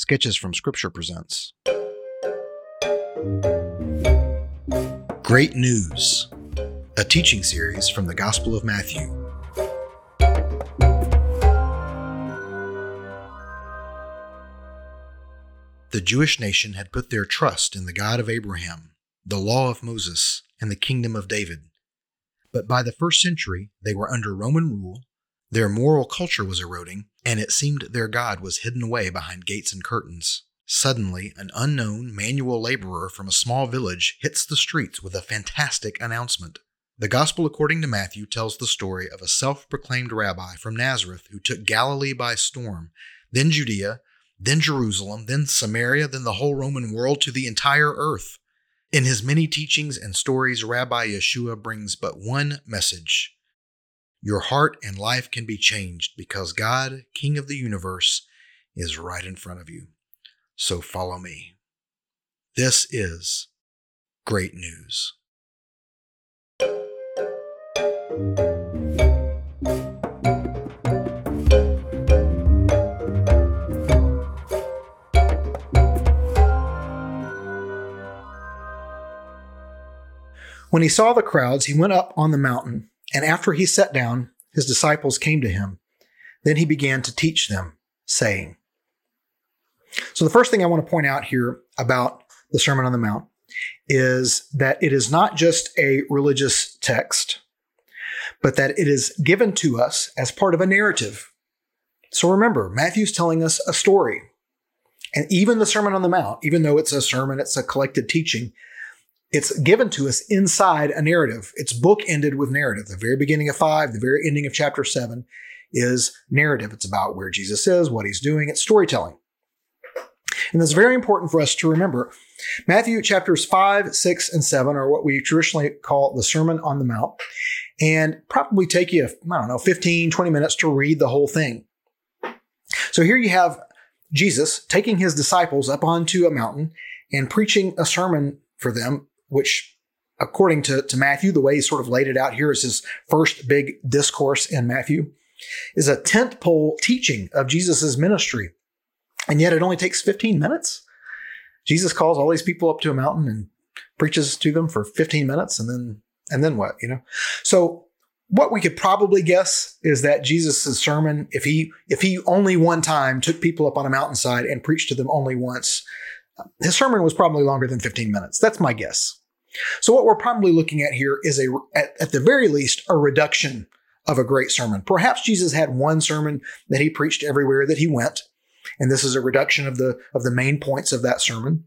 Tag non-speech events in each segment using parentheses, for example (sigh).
Sketches from Scripture presents. Great News, a teaching series from the Gospel of Matthew. The Jewish nation had put their trust in the God of Abraham, the law of Moses, and the kingdom of David. But by the first century, they were under Roman rule their moral culture was eroding, and it seemed their God was hidden away behind gates and curtains. Suddenly, an unknown manual laborer from a small village hits the streets with a fantastic announcement. The Gospel according to Matthew tells the story of a self proclaimed rabbi from Nazareth who took Galilee by storm, then Judea, then Jerusalem, then Samaria, then the whole Roman world to the entire earth. In his many teachings and stories, Rabbi Yeshua brings but one message your heart and life can be changed because God, King of the universe, is right in front of you. So follow me. This is great news. When he saw the crowds, he went up on the mountain and after he sat down, his disciples came to him. Then he began to teach them, saying, So the first thing I want to point out here about the Sermon on the Mount is that it is not just a religious text, but that it is given to us as part of a narrative. So remember, Matthew's telling us a story. And even the Sermon on the Mount, even though it's a sermon, it's a collected teaching, it's given to us inside a narrative. It's bookended with narrative. The very beginning of five, the very ending of chapter seven is narrative. It's about where Jesus is, what he's doing. It's storytelling. And that's very important for us to remember. Matthew chapters 5, 6, and 7 are what we traditionally call the Sermon on the Mount, and probably take you, I don't know, 15, 20 minutes to read the whole thing. So here you have Jesus taking his disciples up onto a mountain and preaching a sermon for them which according to, to Matthew, the way he sort of laid it out here is his first big discourse in Matthew, is a tent pole teaching of Jesus' ministry. And yet it only takes 15 minutes. Jesus calls all these people up to a mountain and preaches to them for 15 minutes and then and then what, you know? So what we could probably guess is that Jesus' sermon, if he if he only one time took people up on a mountainside and preached to them only once, his sermon was probably longer than 15 minutes. That's my guess. So what we're probably looking at here is a, at, at the very least, a reduction of a great sermon. Perhaps Jesus had one sermon that he preached everywhere that he went, and this is a reduction of the of the main points of that sermon.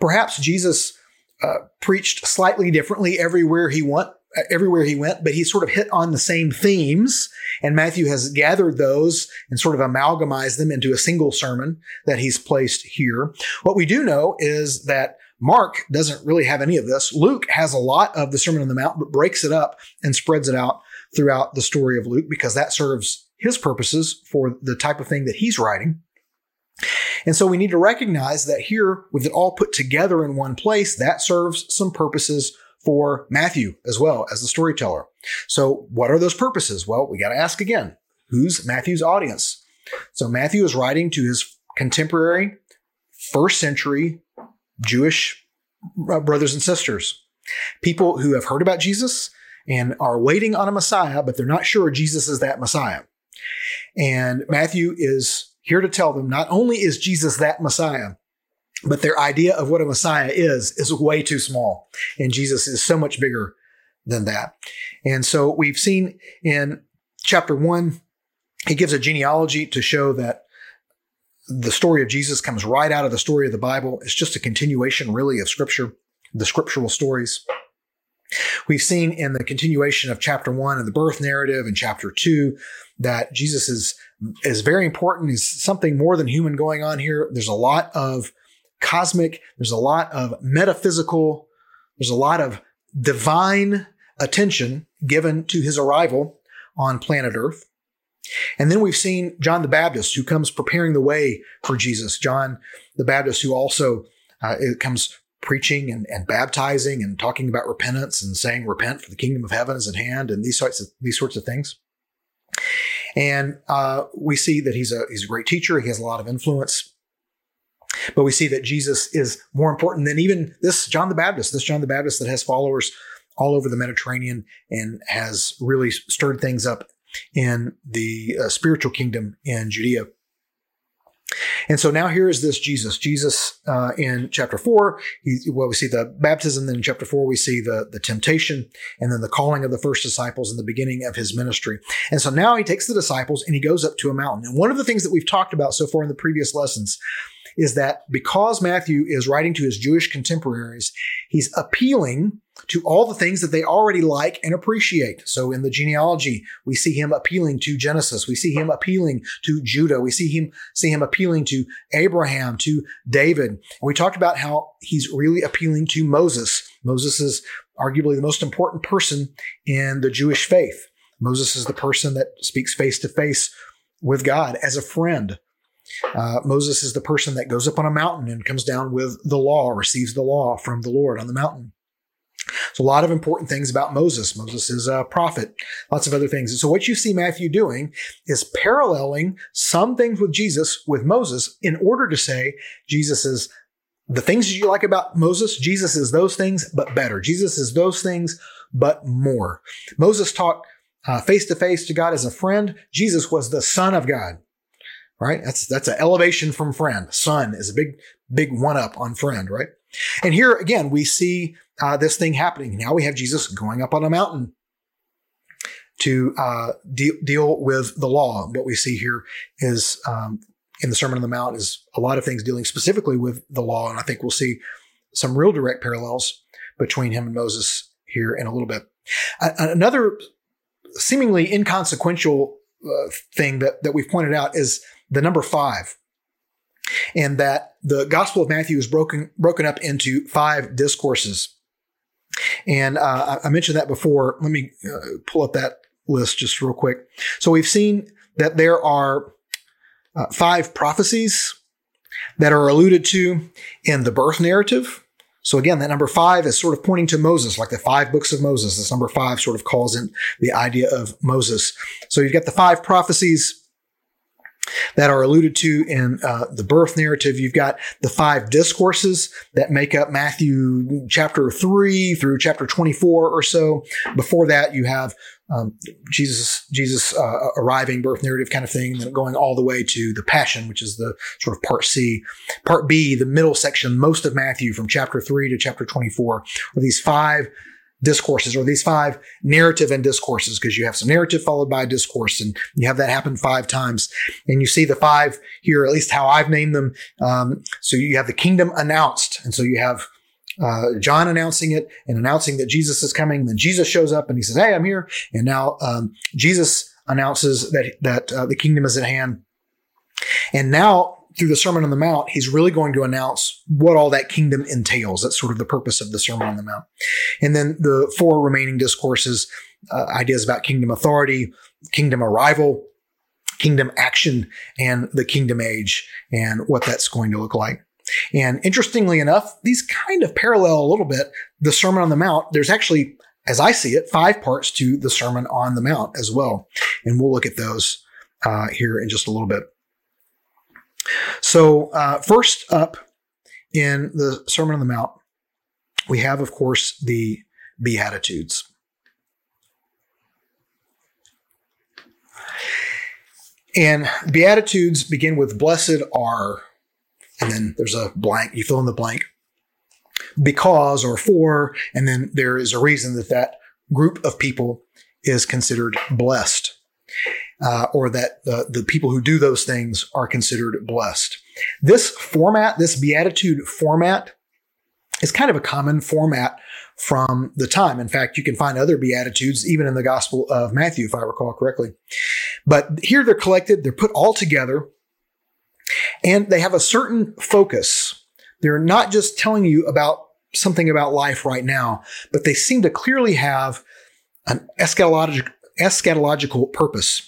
Perhaps Jesus uh, preached slightly differently everywhere he went, everywhere he went, but he sort of hit on the same themes, and Matthew has gathered those and sort of amalgamized them into a single sermon that he's placed here. What we do know is that Mark doesn't really have any of this. Luke has a lot of the Sermon on the Mount, but breaks it up and spreads it out throughout the story of Luke because that serves his purposes for the type of thing that he's writing. And so we need to recognize that here, with it all put together in one place, that serves some purposes for Matthew as well as the storyteller. So, what are those purposes? Well, we got to ask again who's Matthew's audience? So, Matthew is writing to his contemporary first century Jewish uh, brothers and sisters, people who have heard about Jesus and are waiting on a Messiah, but they're not sure Jesus is that Messiah. And Matthew is here to tell them not only is Jesus that Messiah, but their idea of what a Messiah is is way too small. And Jesus is so much bigger than that. And so we've seen in chapter one, he gives a genealogy to show that the story of Jesus comes right out of the story of the Bible. It's just a continuation, really, of Scripture, the scriptural stories. We've seen in the continuation of chapter one and the birth narrative in chapter two that Jesus is, is very important. Is something more than human going on here. There's a lot of cosmic, there's a lot of metaphysical, there's a lot of divine attention given to his arrival on planet Earth. And then we've seen John the Baptist, who comes preparing the way for Jesus. John the Baptist, who also uh, comes preaching and, and, baptizing and talking about repentance and saying, "Repent, for the kingdom of heaven is at hand," and these sorts of these sorts of things. And uh, we see that he's a he's a great teacher. He has a lot of influence. But we see that Jesus is more important than even this John the Baptist, this John the Baptist that has followers all over the Mediterranean and has really stirred things up in the uh, spiritual kingdom in Judea. And so now here is this Jesus. Jesus uh, in chapter four, he, well, we see the baptism. Then in chapter four, we see the, the temptation and then the calling of the first disciples and the beginning of his ministry. And so now he takes the disciples and he goes up to a mountain. And one of the things that we've talked about so far in the previous lessons is that because Matthew is writing to his Jewish contemporaries, he's appealing to all the things that they already like and appreciate. So in the genealogy, we see him appealing to Genesis. We see him appealing to Judah. We see him, see him appealing to Abraham, to David. And we talked about how he's really appealing to Moses. Moses is arguably the most important person in the Jewish faith. Moses is the person that speaks face to face with God as a friend. Uh, Moses is the person that goes up on a mountain and comes down with the law, receives the law from the Lord on the mountain. So a lot of important things about Moses. Moses is a prophet, lots of other things. And so what you see Matthew doing is paralleling some things with Jesus with Moses in order to say Jesus is the things you like about Moses, Jesus is those things, but better. Jesus is those things, but more. Moses talked face to face to God as a friend. Jesus was the son of God right? That's that's an elevation from friend. Son is a big big one up on friend, right? And here again we see uh, this thing happening. Now we have Jesus going up on a mountain to uh, de- deal with the law. What we see here is um, in the Sermon on the Mount is a lot of things dealing specifically with the law, and I think we'll see some real direct parallels between him and Moses here in a little bit. Uh, another seemingly inconsequential uh, thing that that we've pointed out is the number five, and that the Gospel of Matthew is broken broken up into five discourses. And uh, I mentioned that before. Let me uh, pull up that list just real quick. So we've seen that there are uh, five prophecies that are alluded to in the birth narrative. So again, that number five is sort of pointing to Moses, like the five books of Moses. This number five sort of calls in the idea of Moses. So you've got the five prophecies that are alluded to in uh, the birth narrative. You've got the five discourses that make up Matthew chapter 3 through chapter 24 or so. Before that, you have um, Jesus, Jesus uh, arriving, birth narrative kind of thing, and then going all the way to the Passion, which is the sort of part C. Part B, the middle section, most of Matthew from chapter 3 to chapter 24, are these five discourses or these five narrative and discourses because you have some narrative followed by a discourse and you have that happen five times. And you see the five here at least how i've named them. Um, so you have the kingdom announced and so you have uh, john announcing it and announcing that jesus is coming. Then jesus shows up and he says hey i'm here. And now um, jesus announces that that uh, the kingdom is at hand. And now through the Sermon on the Mount, he's really going to announce what all that kingdom entails. That's sort of the purpose of the Sermon on the Mount. And then the four remaining discourses, uh, ideas about kingdom authority, kingdom arrival, kingdom action, and the kingdom age, and what that's going to look like. And interestingly enough, these kind of parallel a little bit the Sermon on the Mount. There's actually, as I see it, five parts to the Sermon on the Mount as well. And we'll look at those uh, here in just a little bit. So, uh, first up in the Sermon on the Mount, we have, of course, the Beatitudes. And Beatitudes begin with blessed are, and then there's a blank, you fill in the blank, because or for, and then there is a reason that that group of people is considered blessed uh, or that uh, the people who do those things are considered blessed. This format, this beatitude format, is kind of a common format from the time. In fact, you can find other beatitudes even in the Gospel of Matthew, if I recall correctly. But here they're collected, they're put all together, and they have a certain focus. They're not just telling you about something about life right now, but they seem to clearly have an eschatological purpose.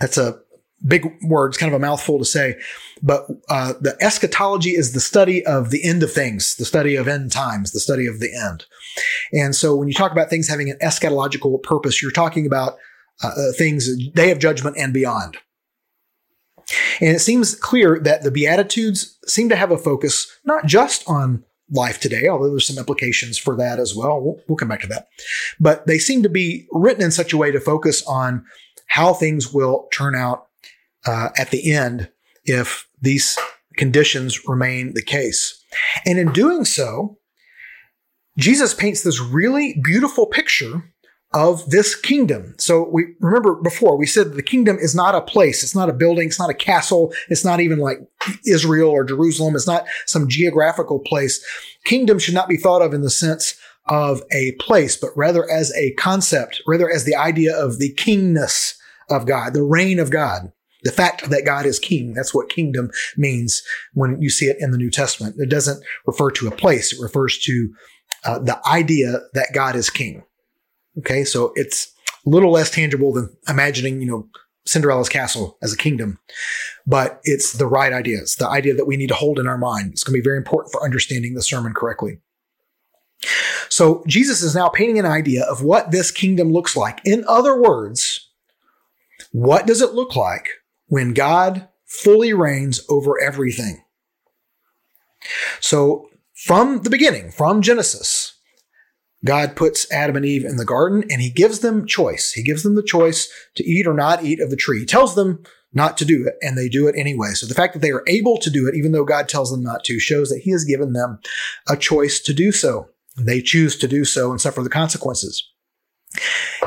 That's a big word. It's kind of a mouthful to say, but uh, the eschatology is the study of the end of things, the study of end times, the study of the end. And so when you talk about things having an eschatological purpose, you're talking about uh, uh things, day of judgment and beyond. And it seems clear that the Beatitudes seem to have a focus not just on life today, although there's some implications for that as well. We'll, we'll come back to that. But they seem to be written in such a way to focus on how things will turn out uh, at the end if these conditions remain the case. And in doing so, Jesus paints this really beautiful picture of this kingdom. So we remember before we said the kingdom is not a place. It's not a building. It's not a castle. It's not even like Israel or Jerusalem. It's not some geographical place. Kingdom should not be thought of in the sense of a place, but rather as a concept, rather as the idea of the kingness of God, the reign of God. The fact that God is king, that's what kingdom means when you see it in the New Testament. It doesn't refer to a place. It refers to uh, the idea that God is king. Okay. So it's a little less tangible than imagining, you know, Cinderella's castle as a kingdom, but it's the right idea. It's the idea that we need to hold in our mind. It's going to be very important for understanding the sermon correctly. So Jesus is now painting an idea of what this kingdom looks like. In other words, what does it look like when God fully reigns over everything? So from the beginning, from Genesis, God puts Adam and Eve in the garden and he gives them choice. He gives them the choice to eat or not eat of the tree. He tells them not to do it and they do it anyway. So the fact that they are able to do it, even though God tells them not to, shows that he has given them a choice to do so. They choose to do so and suffer the consequences.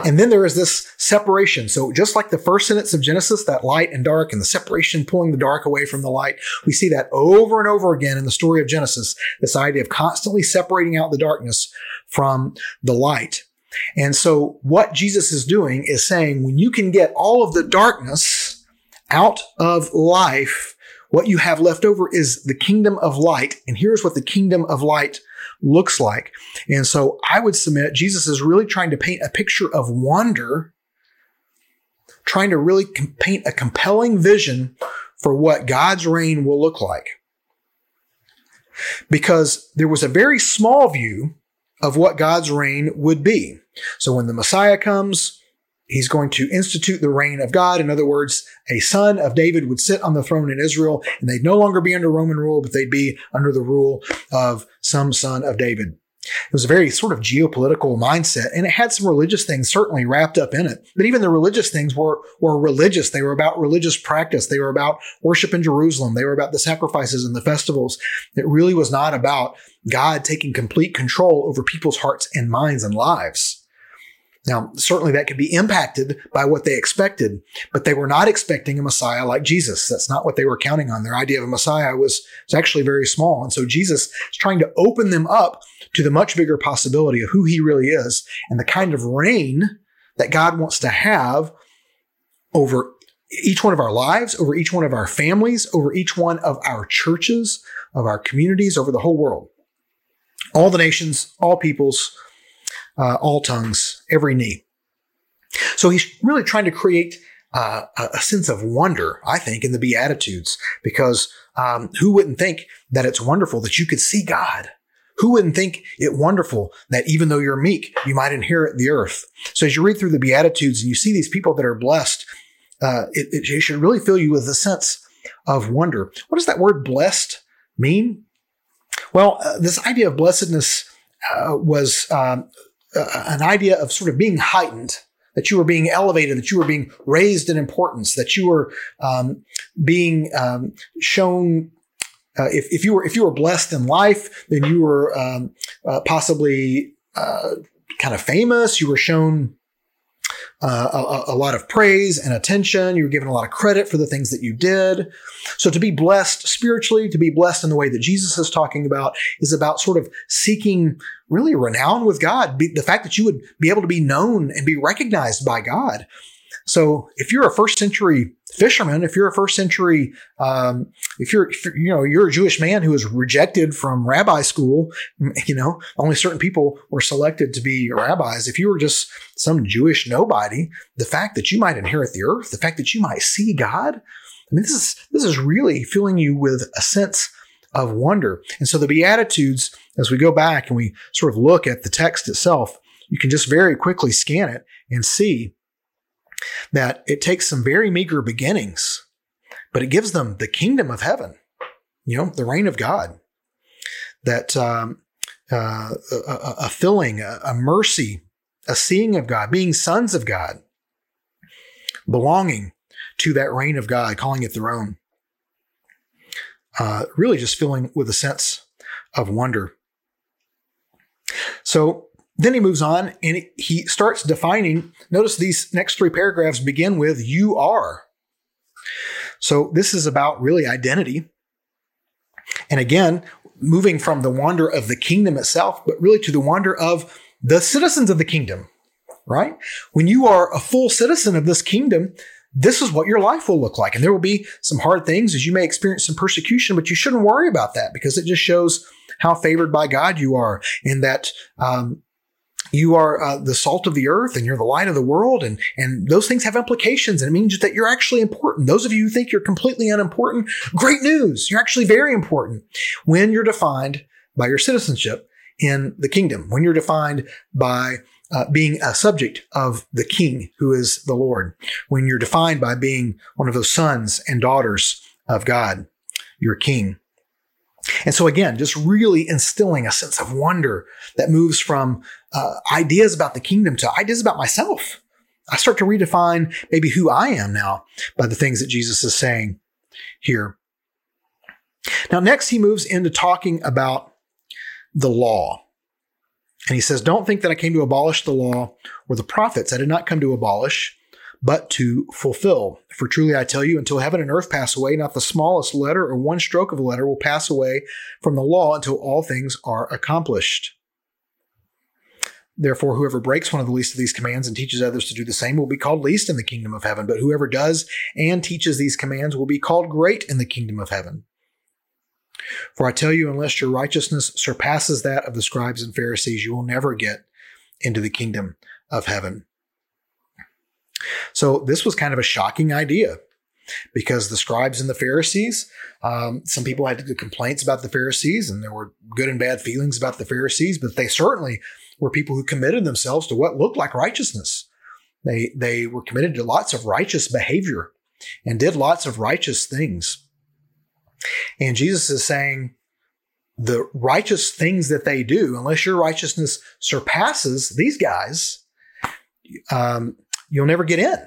And then there is this separation. So just like the first sentence of Genesis, that light and dark and the separation pulling the dark away from the light, we see that over and over again in the story of Genesis, this idea of constantly separating out the darkness from the light. And so what Jesus is doing is saying when you can get all of the darkness out of life, what you have left over is the kingdom of light. And here's what the kingdom of light looks like. And so I would submit Jesus is really trying to paint a picture of wonder, trying to really com- paint a compelling vision for what God's reign will look like. Because there was a very small view of what God's reign would be. So when the Messiah comes, he's going to institute the reign of God. In other words, a son of David would sit on the throne in Israel and they'd no longer be under Roman rule, but they'd be under the rule of some son of David. It was a very sort of geopolitical mindset and it had some religious things certainly wrapped up in it. But even the religious things were, were religious. They were about religious practice. They were about worship in Jerusalem. They were about the sacrifices and the festivals. It really was not about God taking complete control over people's hearts and minds and lives. Now, certainly that could be impacted by what they expected, but they were not expecting a Messiah like Jesus. That's not what they were counting on. Their idea of a Messiah was, was actually very small. And so Jesus is trying to open them up to the much bigger possibility of who he really is and the kind of reign that God wants to have over each one of our lives, over each one of our families, over each one of our churches, of our communities, over the whole world. All the nations, all peoples, uh, all tongues, every knee. So he's really trying to create uh, a sense of wonder, I think, in the Beatitudes, because um, who wouldn't think that it's wonderful that you could see God? Who wouldn't think it wonderful that even though you're meek, you might inherit the earth? So as you read through the Beatitudes and you see these people that are blessed, uh, it, it, should really fill you with a sense of wonder. What does that word blessed mean? Well, uh, this idea of blessedness uh, was um, uh, an idea of sort of being heightened, that you were being elevated, that you were being raised in importance, that you were um, being um, shown. Uh, if, if you were if you were blessed in life, then you were um, uh, possibly uh, kind of famous. You were shown uh, a, a, lot of praise and attention. You were given a lot of credit for the things that you did. So to be blessed spiritually, to be blessed in the way that Jesus is talking about, is about sort of seeking really renown with God. Be, the fact that you would be able to be known and be recognized by God. So if you're a first century fisherman, if you're a first century, um, if you're, if you're, you know, you're a Jewish man who was rejected from rabbi school, you know, only certain people were selected to be rabbis. If you were just some Jewish nobody, the fact that you might inherit the earth, the fact that you might see God, I mean, this is, this is really filling you with a sense of wonder. And so the Beatitudes, as we go back and we sort of look at the text itself, you can just very quickly scan it and see that it takes some very meager beginnings but it gives them the kingdom of heaven, you know, the reign of God. That um, uh, a, a, filling, a, a mercy, a seeing of God, being sons of God, belonging to that reign of God, calling it their own. Uh, really just filling with a sense of wonder. So then he moves on and he starts defining. Notice these next three paragraphs begin with you are. So this is about really identity. And again, moving from the wonder of the kingdom itself, but really to the wonder of the citizens of the kingdom, right? When you are a full citizen of this kingdom, this is what your life will look like. And there will be some hard things as you may experience some persecution, but you shouldn't worry about that because it just shows how favored by God you are and that, um, you are uh, the salt of the earth and you're the light of the world and and those things have implications and it means that you're actually important. Those of you who think you're completely unimportant great news. You're actually very important when you're defined by your citizenship in the kingdom when you're defined by uh, being a subject of the king who is the lord when you're defined by being one of those sons and daughters of god your king and so again, just really instilling a sense of wonder that moves from uh, ideas about the kingdom to ideas about myself. I start to redefine maybe who I am now by the things that Jesus is saying here. Now, next, he moves into talking about the law. And he says, Don't think that I came to abolish the law or the prophets. I did not come to abolish, but to fulfill. For truly I tell you, until heaven and earth pass away, not the smallest letter or one stroke of a letter will pass away from the law until all things are accomplished. Therefore, whoever breaks one of the least of these commands and teaches others to do the same will be called least in the kingdom of heaven. But whoever does and teaches these commands will be called great in the kingdom of heaven. For I tell you, unless your righteousness surpasses that of the scribes and Pharisees, you will never get into the kingdom of heaven. So this was kind of a shocking idea because the scribes and the Pharisees, um, some people had complaints about the Pharisees and there were good and bad feelings about the Pharisees, but they certainly were people who committed themselves to what looked like righteousness. They, they were committed to lots of righteous behavior and did lots of righteous things. And Jesus is saying, the righteous things that they do, unless your righteousness surpasses these guys, um, you'll never get in.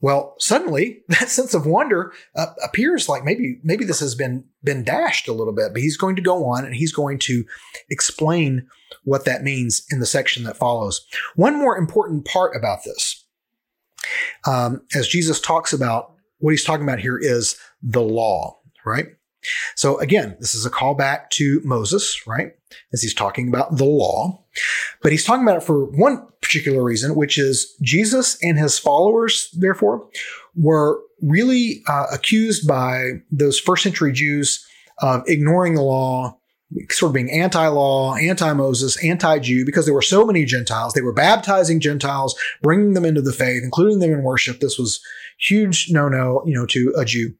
Well, suddenly (laughs) that sense of wonder uh, appears like maybe maybe this has been been dashed a little bit, but he's going to go on and he's going to explain what that means in the section that follows. One more important part about this, um, as Jesus talks about what he's talking about here is the law, right? So again, this is a callback to Moses, right? As he's talking about the law. But he's talking about it for one particular reason, which is Jesus and his followers, therefore, were really uh, accused by those first century Jews of ignoring the law, sort of being anti-law, anti-Moses, anti-Jew, because there were so many Gentiles. They were baptizing Gentiles, bringing them into the faith, including them in worship. This was huge no-no, you know, to a Jew.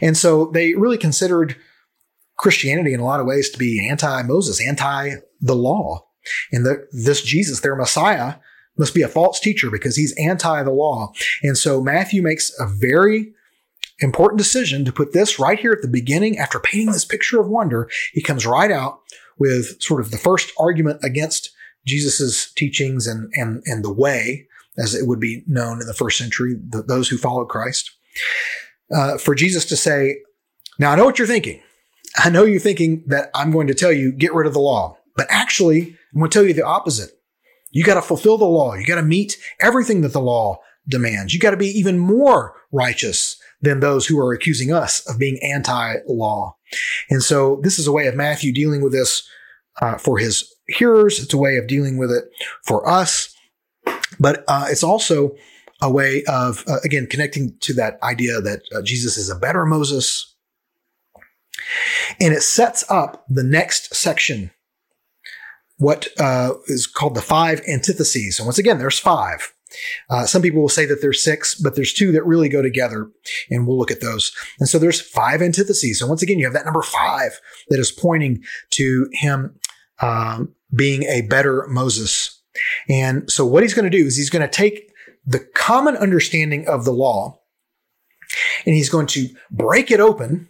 And so they really considered Christianity in a lot of ways to be anti Moses, anti the law. And the, this Jesus, their Messiah, must be a false teacher because he's anti the law. And so Matthew makes a very important decision to put this right here at the beginning after painting this picture of wonder. He comes right out with sort of the first argument against Jesus's teachings and, and, and the way, as it would be known in the first century, the, those who followed Christ uh, for Jesus to say, Now I know what you're thinking. I know you're thinking that I'm going to tell you, get rid of the law. But actually, I'm going to tell you the opposite. You got to fulfill the law. You got to meet everything that the law demands. You got to be even more righteous than those who are accusing us of being anti law. And so this is a way of Matthew dealing with this uh, for his hearers. It's a way of dealing with it for us. But uh, it's also a way of, uh, again, connecting to that idea that uh, Jesus is a better Moses. And it sets up the next section, what uh, is called the five antitheses. And once again, there's five. Uh, some people will say that there's six, but there's two that really go together, and we'll look at those. And so there's five antitheses. So once again, you have that number five that is pointing to him um, being a better Moses. And so what he's going to do is he's going to take the common understanding of the law And he's going to break it open,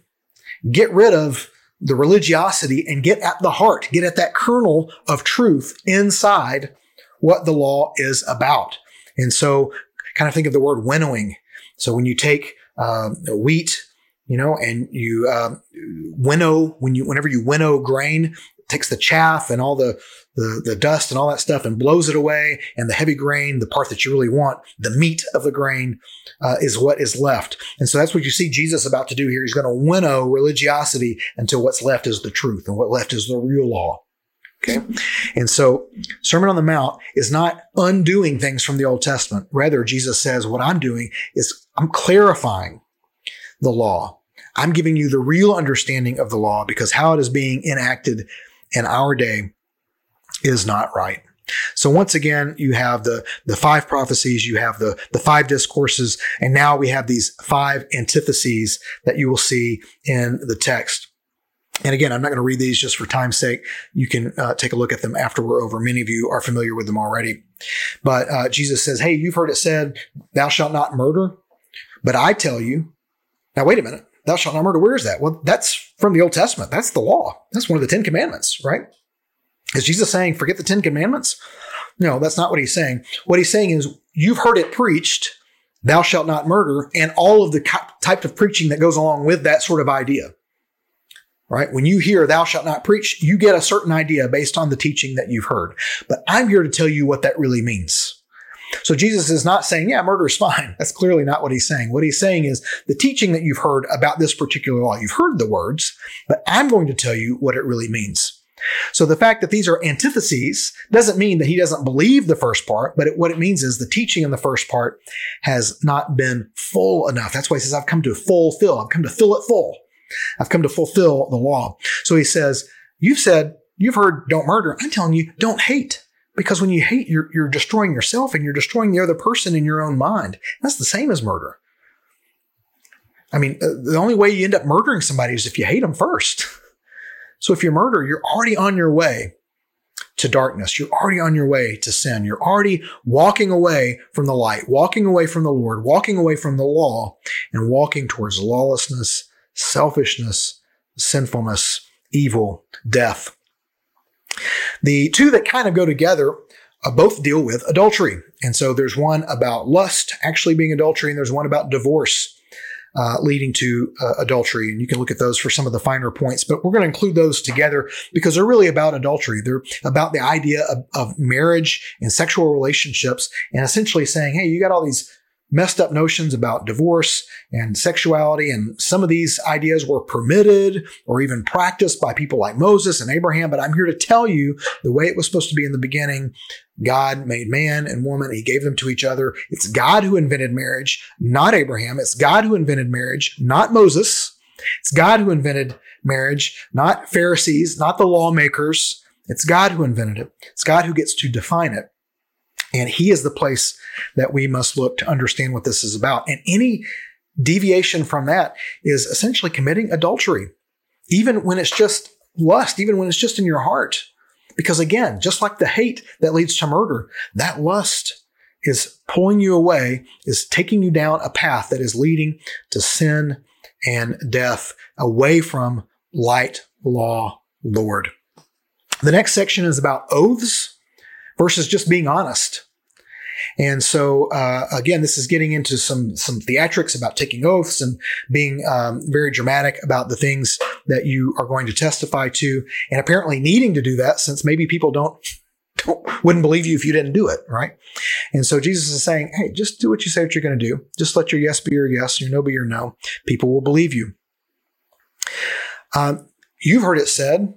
get rid of the religiosity and get at the heart, get at that kernel of truth inside what the law is about. And so kind of think of the word winnowing. So when you take uh, wheat, you know, and you uh, winnow when you whenever you winnow grain, takes the chaff and all the, the, the dust and all that stuff and blows it away. And the heavy grain, the part that you really want, the meat of the grain, uh, is what is left. And so that's what you see Jesus about to do here. He's going to winnow religiosity until what's left is the truth and what left is the real law. Okay. And so Sermon on the Mount is not undoing things from the Old Testament. Rather, Jesus says, what I'm doing is I'm clarifying the law. I'm giving you the real understanding of the law because how it is being enacted in our day is not right. So once again, you have the, the five prophecies, you have the, the five discourses, and now we have these five antitheses that you will see in the text. And again, I'm not going to read these just for time's sake. You can uh, take a look at them after we're over. Many of you are familiar with them already. But uh, Jesus says, Hey, you've heard it said, thou shalt not murder. But I tell you, now wait a minute, thou shalt not murder. Where is that? Well, that's from the Old Testament. That's the law. That's one of the Ten Commandments, right? Is Jesus saying, forget the Ten Commandments? No, that's not what he's saying. What he's saying is, you've heard it preached, thou shalt not murder, and all of the type of preaching that goes along with that sort of idea. Right? When you hear thou shalt not preach, you get a certain idea based on the teaching that you've heard. But I'm here to tell you what that really means. So Jesus is not saying, yeah, murder is fine. (laughs) That's clearly not what he's saying. What he's saying is the teaching that you've heard about this particular law. You've heard the words, but I'm going to tell you what it really means. So the fact that these are antitheses doesn't mean that he doesn't believe the first part, but it, what it means is the teaching in the first part has not been full enough. That's why he says, I've come to fulfill. I've come to fill it full. I've come to fulfill the law. So he says, you've said, you've heard don't murder. I'm telling you, don't hate. Because when you hate, you're, you're destroying yourself and you're destroying the other person in your own mind. That's the same as murder. I mean, uh, the only way you end up murdering somebody is if you hate them first. So if you murder, you're already on your way to darkness. You're already on your way to sin. You're already walking away from the light, walking away from the Lord, walking away from the law, and walking towards lawlessness, selfishness, sinfulness, evil, death. The two that kind of go together uh, both deal with adultery. And so there's one about lust actually being adultery, and there's one about divorce uh, leading to uh, adultery. And you can look at those for some of the finer points, but we're going to include those together because they're really about adultery. They're about the idea of, of marriage and sexual relationships and essentially saying, Hey, you got all these messed up notions about divorce and sexuality. And some of these ideas were permitted or even practiced by people like Moses and Abraham. But I'm here to tell you the way it was supposed to be in the beginning. God made man and woman. He gave them to each other. It's God who invented marriage, not Abraham. It's God who invented marriage, not Moses. It's God who invented marriage, not Pharisees, not the lawmakers. It's God who invented it. It's God who gets to define it. And he is the place that we must look to understand what this is about. And any deviation from that is essentially committing adultery, even when it's just lust, even when it's just in your heart. Because again, just like the hate that leads to murder, that lust is pulling you away, is taking you down a path that is leading to sin and death away from light, law, Lord. The next section is about oaths versus just being honest. And so, uh, again, this is getting into some some theatrics about taking oaths and being um, very dramatic about the things that you are going to testify to, and apparently needing to do that since maybe people don't, don't wouldn't believe you if you didn't do it, right? And so Jesus is saying, hey, just do what you say what you're going to do. Just let your yes be your yes, your no be your no. People will believe you. Um, you've heard it said,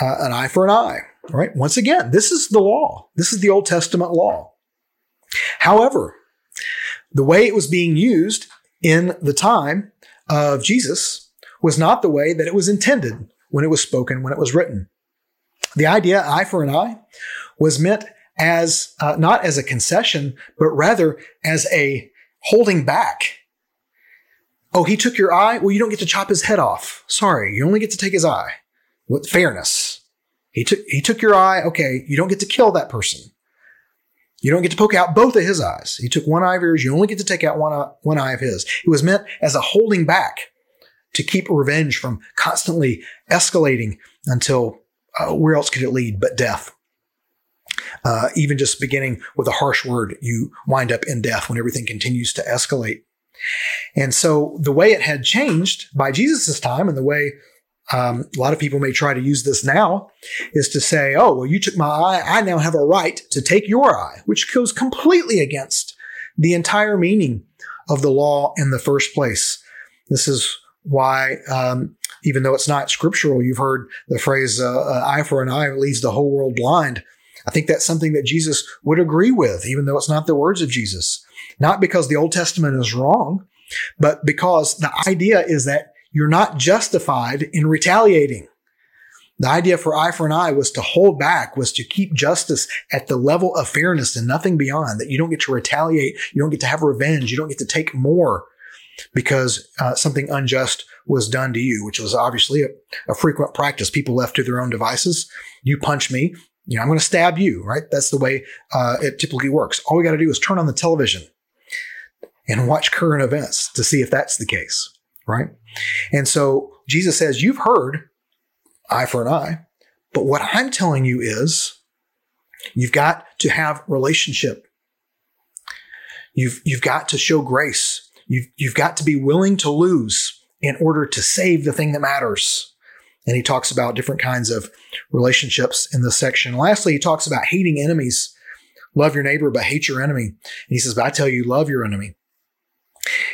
uh, an eye for an eye, right? Once again, this is the law. This is the Old Testament law. However, the way it was being used in the time of Jesus was not the way that it was intended when it was spoken, when it was written. The idea, eye for an eye, was meant as uh, not as a concession, but rather as a holding back. Oh, he took your eye? Well, you don't get to chop his head off. Sorry, you only get to take his eye. With fairness. He took he took your eye. Okay, you don't get to kill that person. You don't get to poke out both of his eyes. He took one eye of yours. You only get to take out one eye, one eye of his. It was meant as a holding back to keep revenge from constantly escalating until uh, where else could it lead but death? Uh, even just beginning with a harsh word, you wind up in death when everything continues to escalate. And so the way it had changed by Jesus' time and the way um, a lot of people may try to use this now is to say, oh, well, you took my eye. I now have a right to take your eye, which goes completely against the entire meaning of the law in the first place. This is why, um, even though it's not scriptural, you've heard the phrase uh, uh, eye for an eye leaves the whole world blind. I think that's something that Jesus would agree with, even though it's not the words of Jesus. Not because the Old Testament is wrong, but because the idea is that you're not justified in retaliating. The idea for eye for an eye was to hold back, was to keep justice at the level of fairness and nothing beyond, that you don't get to retaliate, you don't get to have revenge, you don't get to take more because uh, something unjust was done to you, which was obviously a, a, frequent practice. People left to their own devices. You punch me, you know, I'm going to stab you, right? That's the way uh, it typically works. All we got to do is turn on the television and watch current events to see if that's the case right? And so Jesus says, You've heard eye for an eye, but what I'm telling you is you've got to have relationship. You've, you've got to show grace. You've, you've got to be willing to lose in order to save the thing that matters. And he talks about different kinds of relationships in this section. Lastly, he talks about hating enemies. Love your neighbor, but hate your enemy. And he says, but I tell you, love your enemy.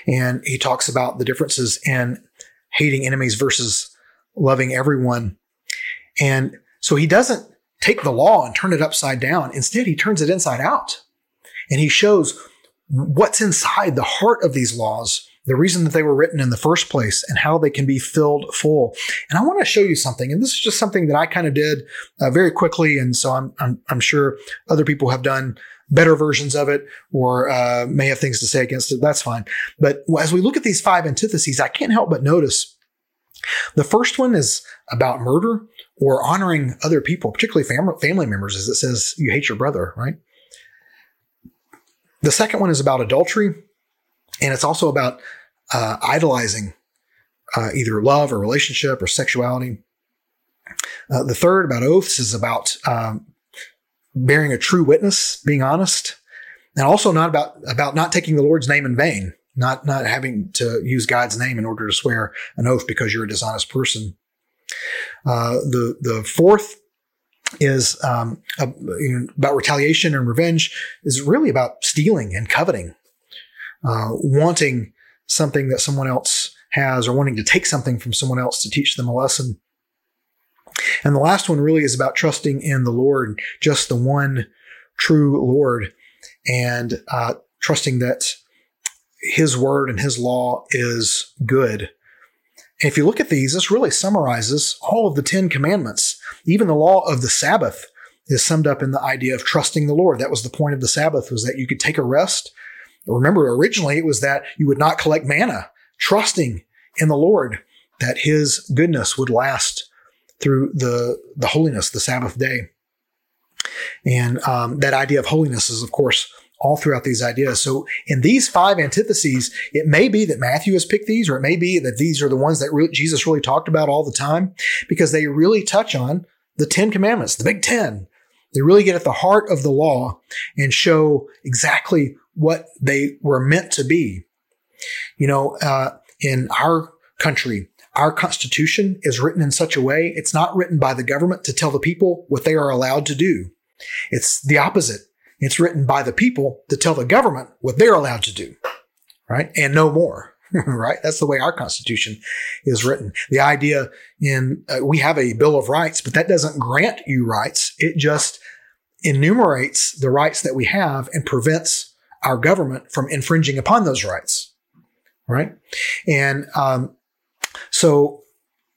And he talks about the differences in hating enemies versus loving everyone. And so he doesn't take the law and turn it upside down. Instead, he turns it inside out. And he shows what's inside the heart of these laws, the reason that they were written in the first place, and how they can be filled full. And I want to show you something. And this is just something that I kind of did uh, very quickly. And so I'm, I'm, I'm sure other people have done better versions of it or uh, may have things to say against it. That's fine. But as we look at these five antitheses, I can't help but notice the first one is about murder or honoring other people, particularly fam- family members, as it says, you hate your brother, right? The second one is about adultery, and it's also about uh, idolizing uh, either love or relationship or sexuality. Uh, the third about oaths is about um, bearing a true witness, being honest, and also not about about not taking the Lord's name in vain, not not having to use God's name in order to swear an oath because you're a dishonest person. Uh, the the fourth is um, about retaliation and revenge is really about stealing and coveting, uh, wanting something that someone else has or wanting to take something from someone else to teach them a lesson. And the last one really is about trusting in the Lord, just the one true Lord, and uh, trusting that His word and His law is good. And if you look at these, this really summarizes all of the Ten Commandments. Even the law of the Sabbath is summed up in the idea of trusting the Lord. That was the point of the Sabbath, was that you could take a rest. Remember, originally it was that you would not collect manna, trusting in the Lord that His goodness would last through the, the holiness, the Sabbath day. And um, that idea of holiness is, of course, all throughout these ideas. So in these five antitheses, it may be that Matthew has picked these, or it may be that these are the ones that re- Jesus really talked about all the time, because they really touch on the Ten Commandments, the Big Ten. They really get at the heart of the law and show exactly what they were meant to be. You know, uh, in our country, our Constitution is written in such a way, it's not written by the government to tell the people what they are allowed to do. It's the opposite. It's written by the people to tell the government what they're allowed to do, right? And no more, (laughs) right? That's the way our Constitution is written. The idea in, uh, we have a Bill of Rights, but that doesn't grant you rights. It just enumerates the rights that we have and prevents our government from infringing upon those rights, right? And um, so,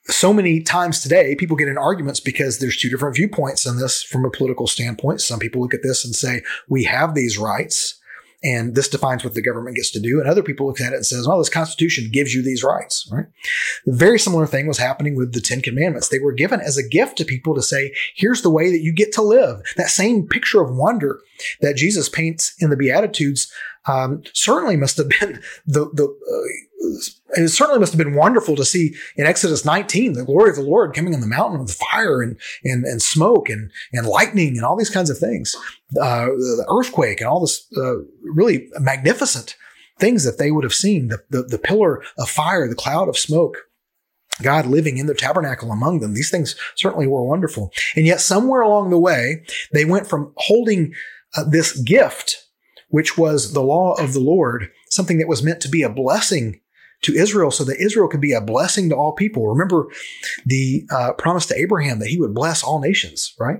so many times today, people get in arguments because there's two different viewpoints on this from a political standpoint. Some people look at this and say, we have these rights. and this defines what the government gets to do. And other people look at it and says, well, this constitution gives you these rights, right? The very similar thing was happening with the Ten Commandments. They were given as a gift to people to say, here's the way that you get to live. That same picture of wonder that Jesus paints in the Beatitudes um, certainly must have been (laughs) the, the, uh, it certainly must have been wonderful to see in Exodus 19 the glory of the Lord coming on the mountain with fire and and, and smoke and and lightning and all these kinds of things, uh, the earthquake and all this uh, really magnificent things that they would have seen the, the the pillar of fire, the cloud of smoke. God living in the tabernacle among them. These things certainly were wonderful. And yet, somewhere along the way, they went from holding uh, this gift, which was the law of the Lord, something that was meant to be a blessing to Israel so that Israel could be a blessing to all people. Remember the uh, promise to Abraham that he would bless all nations, right?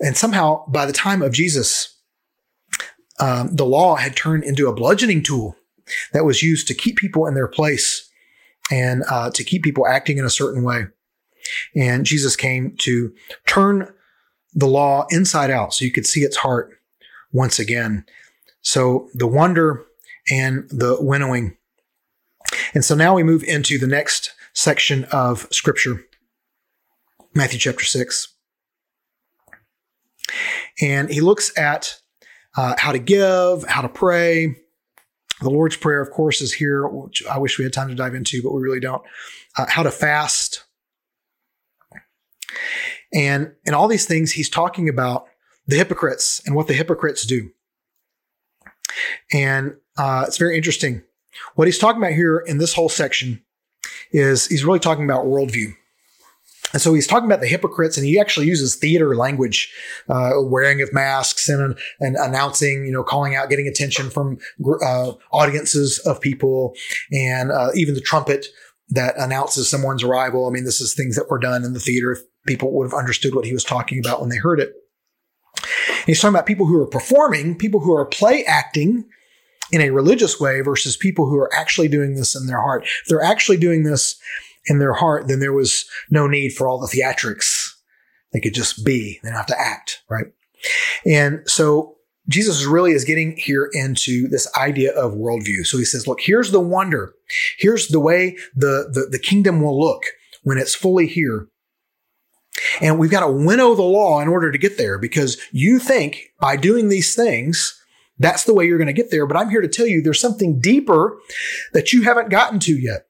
And somehow, by the time of Jesus, um, the law had turned into a bludgeoning tool that was used to keep people in their place and uh, to keep people acting in a certain way. And Jesus came to turn the law inside out so you could see its heart once again. So the wonder and the winnowing and so now we move into the next section of scripture, Matthew chapter 6. And he looks at uh, how to give, how to pray. The Lord's Prayer, of course, is here, which I wish we had time to dive into, but we really don't. Uh, how to fast. And, and all these things, he's talking about the hypocrites and what the hypocrites do. And uh, it's very interesting what he's talking about here in this whole section is he's really talking about worldview. And so he's talking about the hypocrites, and he actually uses theater language, uh, wearing of masks and, and announcing, you know, calling out, getting attention from uh, audiences of people, and uh, even the trumpet that announces someone's arrival. I mean, this is things that were done in the theater. If people would have understood what he was talking about when they heard it. And he's talking about people who are performing, people who are play acting, in a religious way versus people who are actually doing this in their heart. If they're actually doing this in their heart, then there was no need for all the theatrics. They could just be, they don't have to act, right? And so Jesus really is getting here into this idea of worldview. So he says, look, here's the wonder. Here's the way the, the, the kingdom will look when it's fully here. And we've got to winnow the law in order to get there because you think by doing these things, that's the way you're going to get there. But I'm here to tell you there's something deeper that you haven't gotten to yet.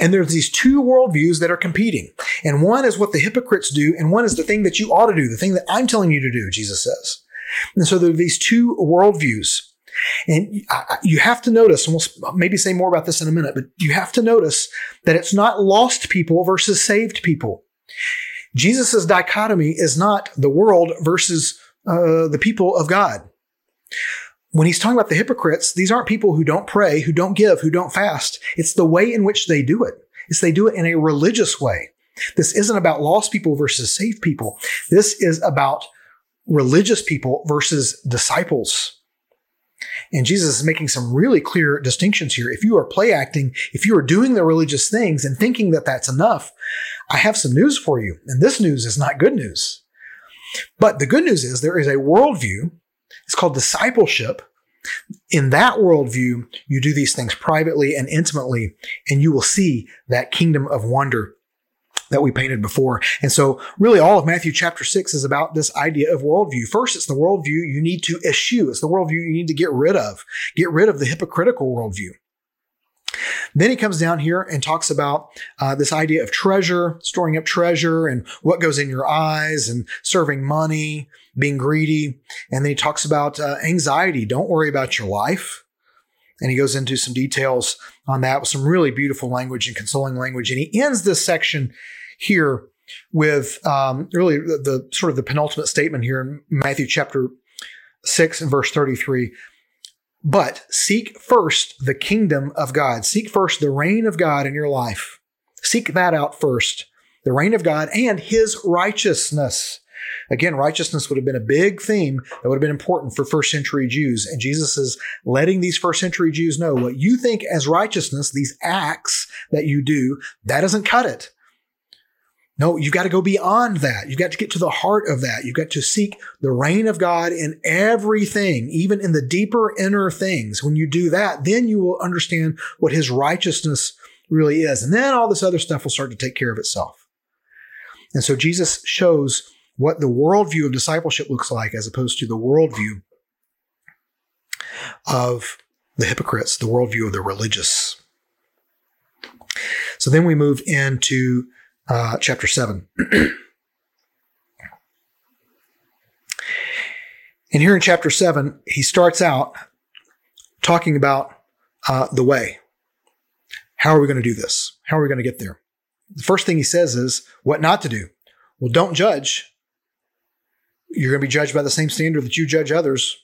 And there's these two worldviews that are competing. And one is what the hypocrites do, and one is the thing that you ought to do, the thing that I'm telling you to do, Jesus says. And so there are these two worldviews. And you have to notice, and we'll maybe say more about this in a minute, but you have to notice that it's not lost people versus saved people. Jesus' dichotomy is not the world versus uh, the people of God when he's talking about the hypocrites, these aren't people who don't pray, who don't give, who don't fast. It's the way in which they do it. It's they do it in a religious way. This isn't about lost people versus saved people. This is about religious people versus disciples. And Jesus is making some really clear distinctions here. If you are play acting, if you are doing the religious things and thinking that that's enough, I have some news for you. And this news is not good news. But the good news is there is a worldview it's called discipleship. In that worldview, you do these things privately and intimately, and you will see that kingdom of wonder that we painted before. And so, really, all of Matthew chapter 6 is about this idea of worldview. First, it's the worldview you need to eschew, it's the worldview you need to get rid of. Get rid of the hypocritical worldview. Then he comes down here and talks about uh, this idea of treasure, storing up treasure, and what goes in your eyes, and serving money, being greedy. And then he talks about uh, anxiety. Don't worry about your life. And he goes into some details on that with some really beautiful language and consoling language. And he ends this section here with um, really the, the sort of the penultimate statement here in Matthew chapter 6 and verse 33 but seek first the kingdom of God. Seek first the reign of God in your life. Seek that out first. The reign of God and his righteousness. Again, righteousness would have been a big theme that would have been important for first century Jews. And Jesus is letting these first century Jews know what you think as righteousness, these acts that you do, that doesn't cut it. No, you've got to go beyond that. You've got to get to the heart of that. You've got to seek the reign of God in everything, even in the deeper inner things. When you do that, then you will understand what his righteousness really is. And then all this other stuff will start to take care of itself. And so Jesus shows what the worldview of discipleship looks like as opposed to the worldview of the hypocrites, the worldview of the religious. So then we move into uh, chapter 7. (clears throat) and here in chapter 7, he starts out talking about uh, the way. How are we going to do this? How are we going to get there? The first thing he says is what not to do. Well, don't judge. You're going to be judged by the same standard that you judge others.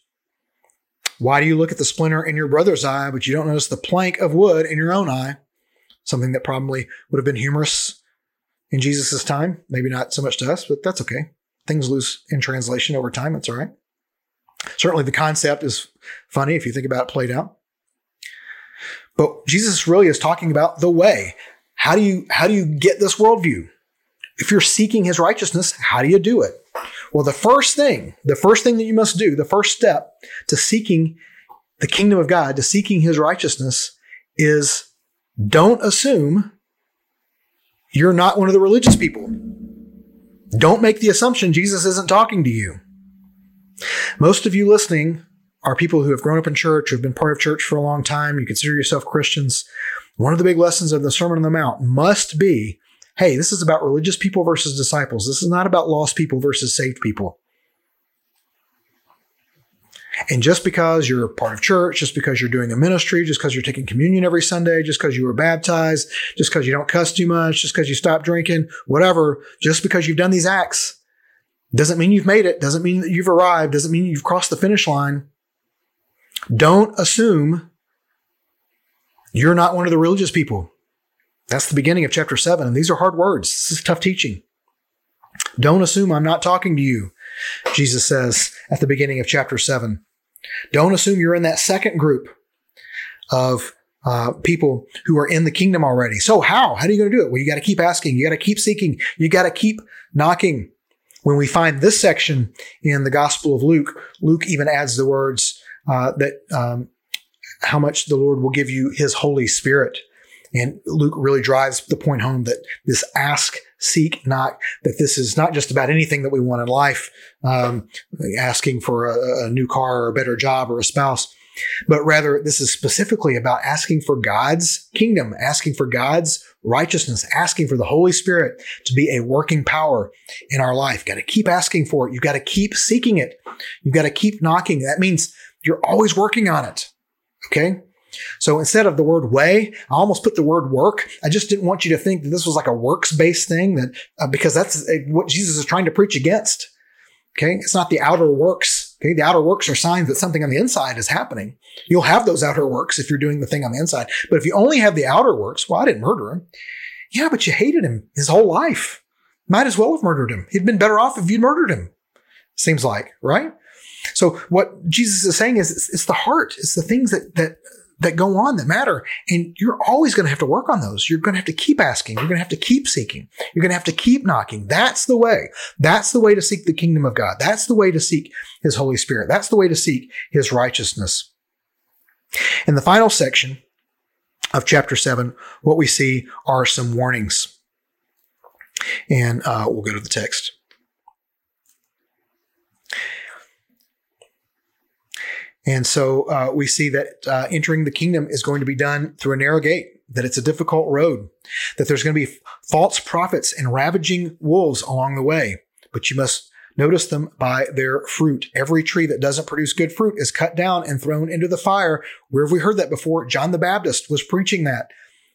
Why do you look at the splinter in your brother's eye, but you don't notice the plank of wood in your own eye? Something that probably would have been humorous in Jesus' time. Maybe not so much to us, but that's okay. Things lose in translation over time. It's all right. Certainly the concept is funny if you think about it played out. But Jesus really is talking about the way. How do you how do you get this worldview? If you're seeking his righteousness, how do you do it? Well, the first thing, the first thing that you must do, the first step to seeking the kingdom of God, to seeking his righteousness, is don't assume you're not one of the religious people. Don't make the assumption Jesus isn't talking to you. Most of you listening are people who have grown up in church, who have been part of church for a long time. You consider yourself Christians. One of the big lessons of the Sermon on the Mount must be hey, this is about religious people versus disciples. This is not about lost people versus saved people. And just because you're part of church, just because you're doing a ministry, just because you're taking communion every Sunday, just because you were baptized, just because you don't cuss too much, just because you stopped drinking, whatever, just because you've done these acts, doesn't mean you've made it, doesn't mean that you've arrived, doesn't mean you've crossed the finish line. Don't assume you're not one of the religious people. That's the beginning of chapter seven. And these are hard words. This is tough teaching. Don't assume I'm not talking to you, Jesus says at the beginning of chapter seven. Don't assume you're in that second group of uh, people who are in the kingdom already. So how? How are you going to do it? Well, you got to keep asking. You got to keep seeking. You got to keep knocking. When we find this section in the Gospel of Luke, Luke even adds the words uh, that um, how much the Lord will give you His Holy Spirit. And Luke really drives the point home that this ask, seek, knock, that this is not just about anything that we want in life, um, asking for a, a new car or a better job or a spouse, but rather this is specifically about asking for God's kingdom, asking for God's righteousness, asking for the Holy Spirit to be a working power in our life. Got to keep asking for it. You've got to keep seeking it. You've got to keep knocking. That means you're always working on it. Okay. So instead of the word way, I almost put the word work. I just didn't want you to think that this was like a works based thing that, uh, because that's uh, what Jesus is trying to preach against. Okay. It's not the outer works. Okay. The outer works are signs that something on the inside is happening. You'll have those outer works if you're doing the thing on the inside. But if you only have the outer works, well, I didn't murder him. Yeah, but you hated him his whole life. Might as well have murdered him. He'd been better off if you'd murdered him. Seems like, right? So what Jesus is saying is it's, it's the heart. It's the things that, that that go on that matter. And you're always going to have to work on those. You're going to have to keep asking. You're going to have to keep seeking. You're going to have to keep knocking. That's the way. That's the way to seek the kingdom of God. That's the way to seek his Holy Spirit. That's the way to seek his righteousness. In the final section of chapter seven, what we see are some warnings. And uh, we'll go to the text. And so uh, we see that uh, entering the kingdom is going to be done through a narrow gate, that it's a difficult road, that there's going to be false prophets and ravaging wolves along the way. But you must notice them by their fruit. Every tree that doesn't produce good fruit is cut down and thrown into the fire. Where have we heard that before? John the Baptist was preaching that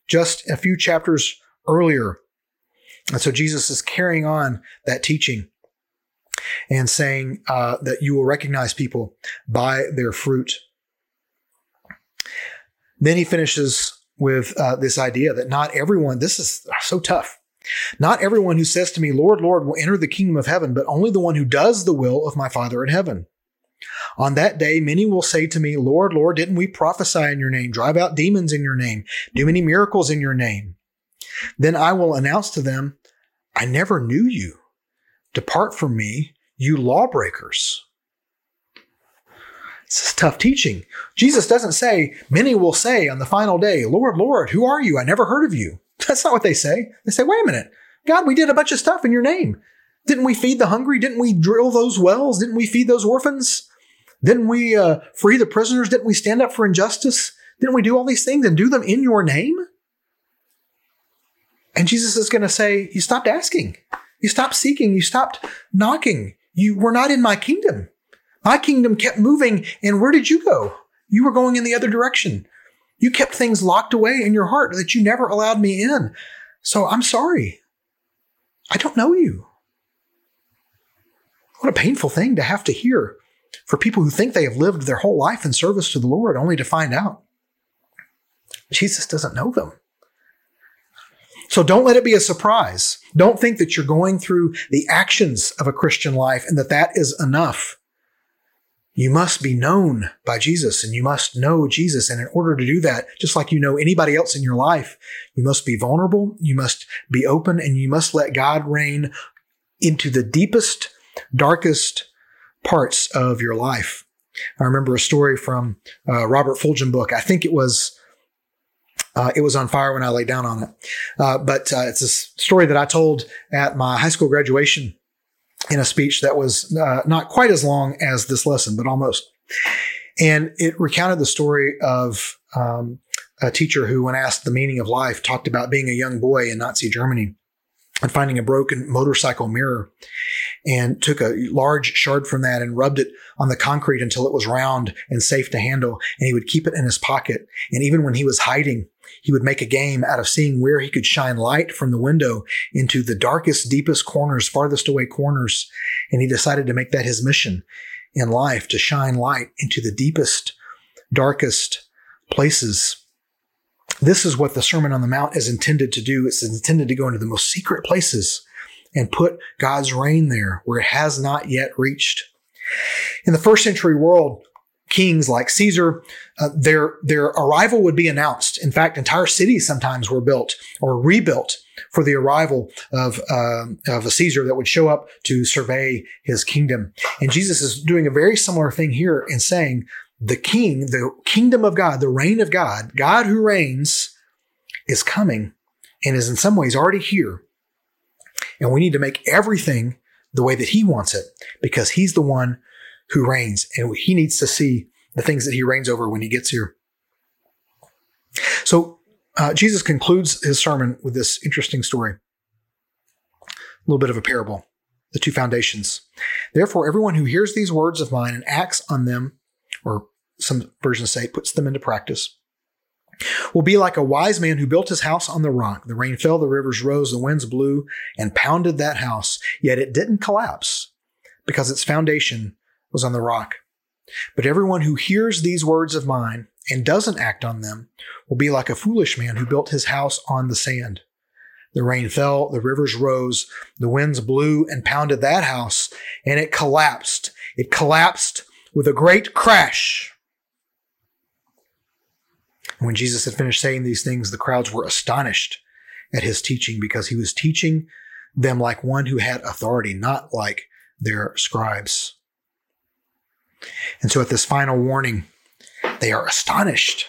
just a few chapters earlier. And so Jesus is carrying on that teaching and saying uh, that you will recognize people by their fruit. Then he finishes with uh, this idea that not everyone, this is so tough. Not everyone who says to me, Lord, Lord, will enter the kingdom of heaven, but only the one who does the will of my Father in heaven. On that day, many will say to me, Lord, Lord, didn't we prophesy in your name, drive out demons in your name, do many miracles in your name? Then I will announce to them, I never knew you. Depart from me, you lawbreakers. This is tough teaching. Jesus doesn't say, Many will say on the final day, Lord, Lord, who are you? I never heard of you. (laughs) That's not what they say. They say, Wait a minute. God, we did a bunch of stuff in your name. Didn't we feed the hungry? Didn't we drill those wells? Didn't we feed those orphans? Didn't we uh, free the prisoners? Didn't we stand up for injustice? Didn't we do all these things and do them in your name? And Jesus is going to say, You stopped asking. You stopped seeking. You stopped knocking. You were not in my kingdom. My kingdom kept moving. And where did you go? You were going in the other direction. You kept things locked away in your heart that you never allowed me in. So I'm sorry. I don't know you. What a painful thing to have to hear for people who think they have lived their whole life in service to the Lord only to find out Jesus doesn't know them. So don't let it be a surprise. Don't think that you're going through the actions of a Christian life and that that is enough. You must be known by Jesus and you must know Jesus. And in order to do that, just like you know anybody else in your life, you must be vulnerable, you must be open, and you must let God reign into the deepest, darkest parts of your life. I remember a story from uh, Robert Fulghum book. I think it was uh, it was on fire when I lay down on it. Uh, but uh, it's a story that I told at my high school graduation in a speech that was uh, not quite as long as this lesson, but almost. And it recounted the story of um, a teacher who, when asked the meaning of life, talked about being a young boy in Nazi Germany and finding a broken motorcycle mirror and took a large shard from that and rubbed it on the concrete until it was round and safe to handle. And he would keep it in his pocket. And even when he was hiding, he would make a game out of seeing where he could shine light from the window into the darkest, deepest corners, farthest away corners. And he decided to make that his mission in life to shine light into the deepest, darkest places this is what the Sermon on the Mount is intended to do. It's intended to go into the most secret places and put God's reign there where it has not yet reached. In the first century world, kings like Caesar, uh, their, their arrival would be announced. In fact, entire cities sometimes were built or rebuilt for the arrival of, uh, of a Caesar that would show up to survey his kingdom. And Jesus is doing a very similar thing here in saying the king, the kingdom of God, the reign of God, God who reigns is coming and is in some ways already here. And we need to make everything the way that he wants it because he's the one who reigns and he needs to see the things that he reigns over when he gets here. So uh, Jesus concludes his sermon with this interesting story. A little bit of a parable, the two foundations. Therefore, everyone who hears these words of mine and acts on them or some versions say puts them into practice, will be like a wise man who built his house on the rock. The rain fell, the rivers rose, the winds blew and pounded that house, yet it didn't collapse because its foundation was on the rock. But everyone who hears these words of mine and doesn't act on them will be like a foolish man who built his house on the sand. The rain fell, the rivers rose, the winds blew and pounded that house, and it collapsed. It collapsed with a great crash. When Jesus had finished saying these things, the crowds were astonished at his teaching because he was teaching them like one who had authority, not like their scribes. And so at this final warning, they are astonished.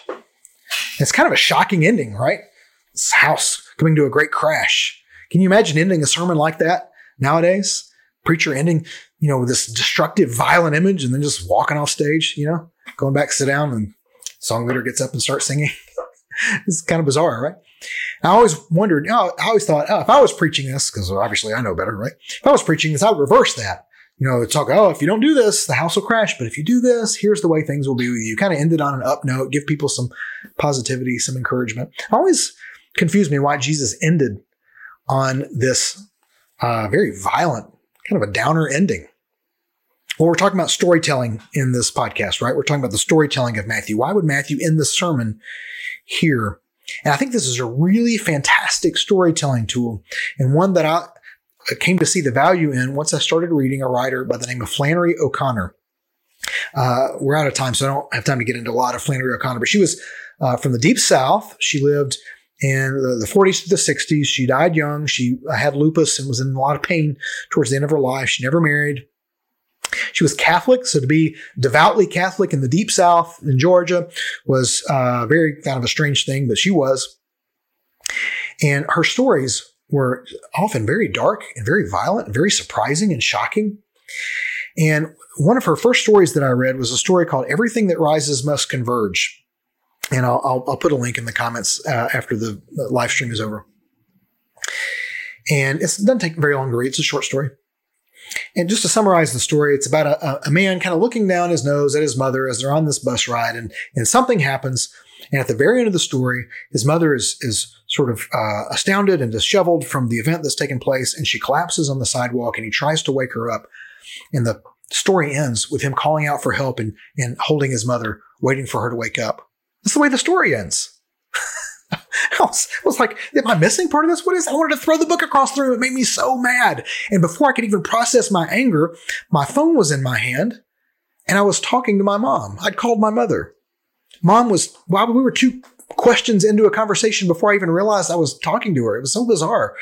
It's kind of a shocking ending, right? This house coming to a great crash. Can you imagine ending a sermon like that nowadays? Preacher ending you know, with this destructive, violent image and then just walking off stage, you know, going back, sit down and song leader gets up and starts singing. (laughs) it's kind of bizarre, right? I always wondered, you know, I always thought, oh, if I was preaching this, because obviously I know better, right? If I was preaching this, I would reverse that. You know, talk, oh, if you don't do this, the house will crash. But if you do this, here's the way things will be with you. Kind of ended on an up note, give people some positivity, some encouragement. I always confused me why Jesus ended on this uh, very violent, kind of a downer ending. Well, we're talking about storytelling in this podcast, right? We're talking about the storytelling of Matthew. Why would Matthew end the sermon here? And I think this is a really fantastic storytelling tool and one that I came to see the value in once I started reading a writer by the name of Flannery O'Connor. Uh, we're out of time, so I don't have time to get into a lot of Flannery O'Connor, but she was uh, from the deep south. She lived in the, the 40s to the 60s. She died young. She had lupus and was in a lot of pain towards the end of her life. She never married. She was Catholic, so to be devoutly Catholic in the deep South in Georgia was uh, very kind of a strange thing, but she was. And her stories were often very dark and very violent and very surprising and shocking. And one of her first stories that I read was a story called Everything That Rises Must Converge. And I'll, I'll, I'll put a link in the comments uh, after the live stream is over. And it doesn't take very long to read. It's a short story. And just to summarize the story, it's about a, a, man kind of looking down his nose at his mother as they're on this bus ride, and, and something happens. And at the very end of the story, his mother is, is sort of uh, astounded and disheveled from the event that's taken place, and she collapses on the sidewalk, and he tries to wake her up. And the story ends with him calling out for help and, and holding his mother, waiting for her to wake up. That's the way the story ends. (laughs) I was, I was, like, am I missing part of this? What is? I wanted to throw the book across the room. It made me so mad. And before I could even process my anger, my phone was in my hand and I was talking to my mom. I'd called my mother. Mom was, well, we were two questions into a conversation before I even realized I was talking to her. It was so bizarre.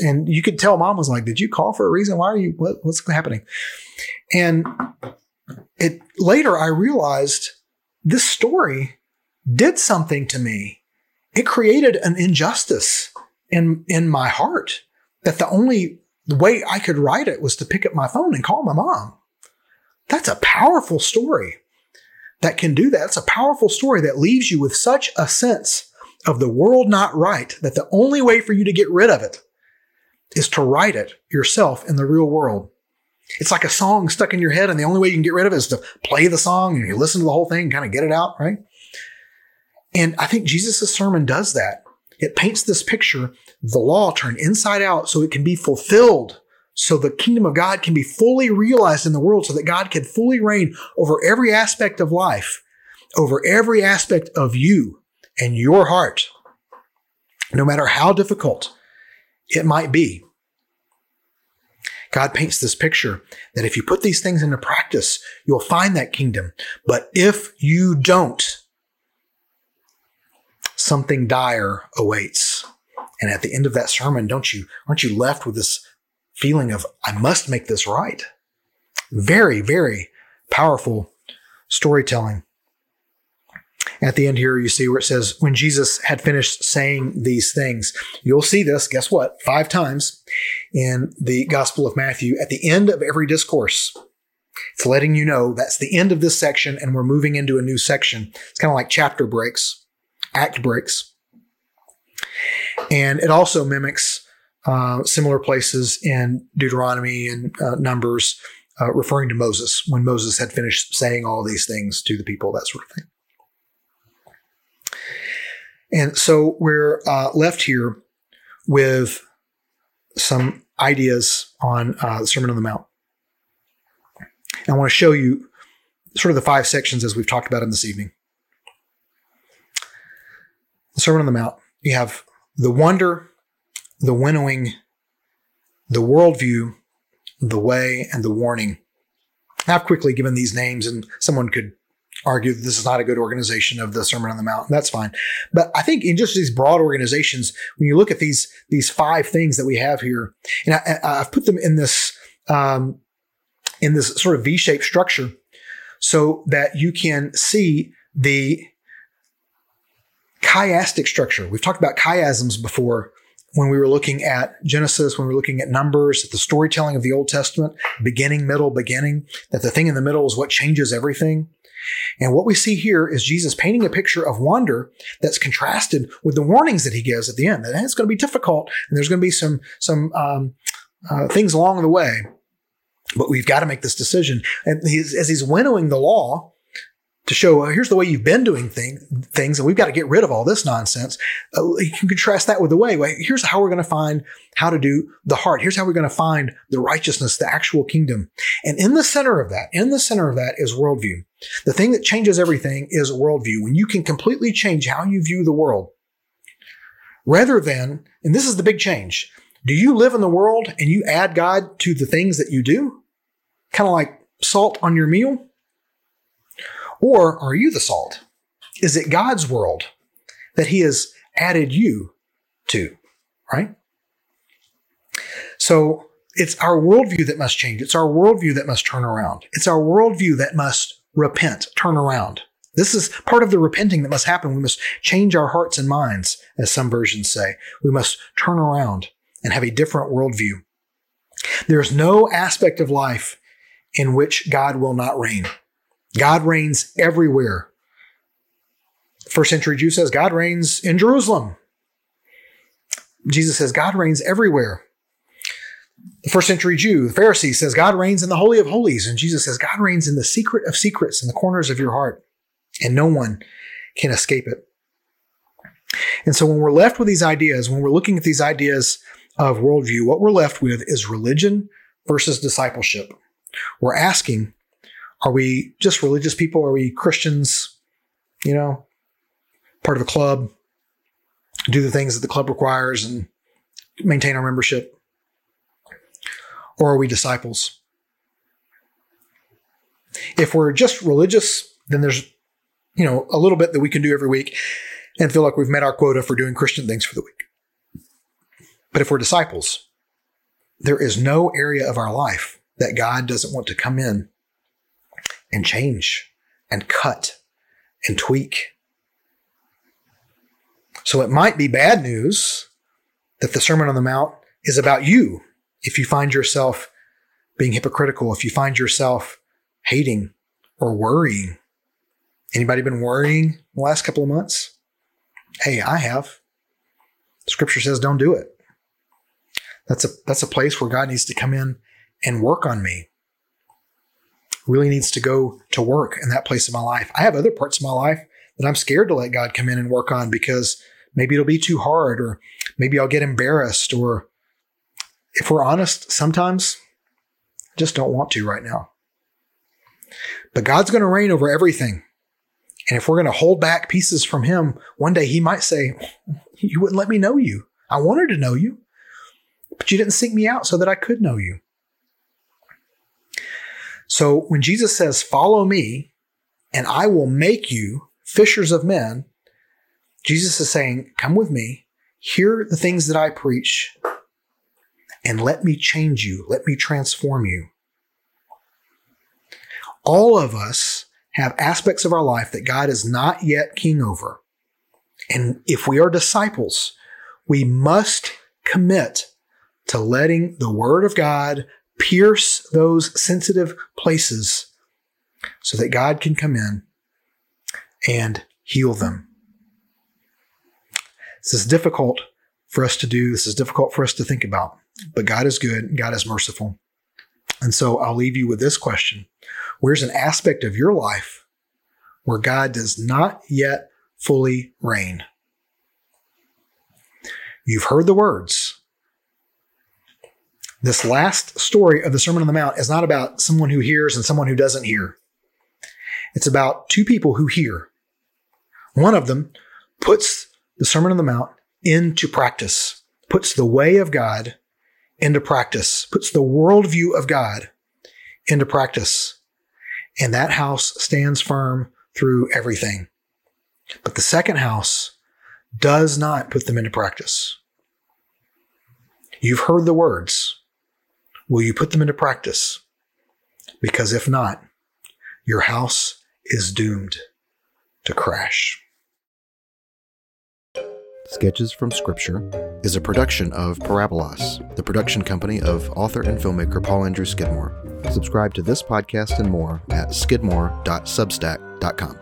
And you could tell mom was like, did you call for a reason? Why are you, what, what's happening? And it later I realized this story did something to me it created an injustice in in my heart that the only way I could right it was to pick up my phone and call my mom. That's a powerful story that can do that. It's a powerful story that leaves you with such a sense of the world not right that the only way for you to get rid of it is to right it yourself in the real world. It's like a song stuck in your head, and the only way you can get rid of it is to play the song and you listen to the whole thing and kind of get it out, right? And I think Jesus' sermon does that. It paints this picture, the law turned inside out so it can be fulfilled, so the kingdom of God can be fully realized in the world, so that God can fully reign over every aspect of life, over every aspect of you and your heart, no matter how difficult it might be. God paints this picture that if you put these things into practice, you'll find that kingdom. But if you don't, something dire awaits. And at the end of that sermon, don't you, aren't you left with this feeling of, I must make this right? Very, very powerful storytelling. At the end here, you see where it says, when Jesus had finished saying these things, you'll see this, guess what? Five times in the Gospel of Matthew at the end of every discourse. It's letting you know that's the end of this section and we're moving into a new section. It's kind of like chapter breaks act breaks. And it also mimics uh, similar places in Deuteronomy and uh, Numbers, uh, referring to Moses when Moses had finished saying all these things to the people, that sort of thing. And so we're uh, left here with some ideas on uh, the Sermon on the Mount. And I want to show you sort of the five sections as we've talked about in this evening the Sermon on the Mount, you have the wonder, the winnowing, the worldview, the way, and the warning. I've quickly given these names, and someone could argue that this is not a good organization of the Sermon on the Mount. That's fine. But I think in just these broad organizations, when you look at these these five things that we have here, and I, have put them in this um, in this sort of V-shaped structure, so that you can see the chiastic structure. We've talked about chiasms before when we were looking at Genesis, when we were looking at Numbers, at the storytelling of the Old Testament, beginning, middle, beginning, that the thing in the middle is what changes everything. And what we see here is Jesus painting a picture of wonder that's contrasted with the warnings that he gives at the end. That it's going to be difficult, and there's going to be some some um, uh, things along the way, but we've got to make this decision. And he's, as he's winnowing the law, to show uh, here's the way you've been doing thing, things, and we've got to get rid of all this nonsense. Uh, you can contrast that with the way. Here's how we're going to find how to do the heart. Here's how we're going to find the righteousness, the actual kingdom. And in the center of that, in the center of that is worldview. The thing that changes everything is worldview. When you can completely change how you view the world, rather than, and this is the big change. Do you live in the world and you add God to the things that you do? Kind of like salt on your meal? Or are you the salt? Is it God's world that He has added you to, right? So it's our worldview that must change. It's our worldview that must turn around. It's our worldview that must repent, turn around. This is part of the repenting that must happen. We must change our hearts and minds, as some versions say. We must turn around and have a different worldview. There's no aspect of life in which God will not reign. God reigns everywhere. First century Jew says God reigns in Jerusalem. Jesus says God reigns everywhere. The first century Jew, the Pharisee, says God reigns in the Holy of Holies. And Jesus says God reigns in the secret of secrets, in the corners of your heart. And no one can escape it. And so when we're left with these ideas, when we're looking at these ideas of worldview, what we're left with is religion versus discipleship. We're asking, are we just religious people? Are we Christians? You know, part of a club, do the things that the club requires and maintain our membership? Or are we disciples? If we're just religious, then there's, you know, a little bit that we can do every week and feel like we've met our quota for doing Christian things for the week. But if we're disciples, there is no area of our life that God doesn't want to come in and change and cut and tweak. So it might be bad news that the Sermon on the Mount is about you if you find yourself being hypocritical, if you find yourself hating or worrying. Anybody been worrying the last couple of months? Hey, I have. Scripture says don't do it. That's a that's a place where God needs to come in and work on me. Really needs to go to work in that place of my life. I have other parts of my life that I'm scared to let God come in and work on because maybe it'll be too hard or maybe I'll get embarrassed or if we're honest, sometimes I just don't want to right now. But God's going to reign over everything. And if we're going to hold back pieces from Him, one day He might say, You wouldn't let me know you. I wanted to know you, but you didn't seek me out so that I could know you. So when Jesus says, Follow me, and I will make you fishers of men, Jesus is saying, Come with me, hear the things that I preach, and let me change you, let me transform you. All of us have aspects of our life that God is not yet king over. And if we are disciples, we must commit to letting the word of God pierce those sensitive places so that God can come in and heal them. This is difficult for us to do. This is difficult for us to think about. But God is good, God is merciful. And so I'll leave you with this question Where's an aspect of your life where God does not yet fully reign? You've heard the words. This last story of the Sermon on the Mount is not about someone who hears and someone who doesn't hear. It's about two people who hear. One of them puts the Sermon on the Mount into practice, puts the way of God into practice, puts the worldview of God into practice. And that house stands firm through everything. But the second house does not put them into practice. You've heard the words. Will you put them into practice? Because if not, your house is doomed to crash. Sketches from Scripture is a production of Parabolas, the production company of author and filmmaker Paul Andrew Skidmore. Subscribe to this podcast and more at skidmore.substack.com.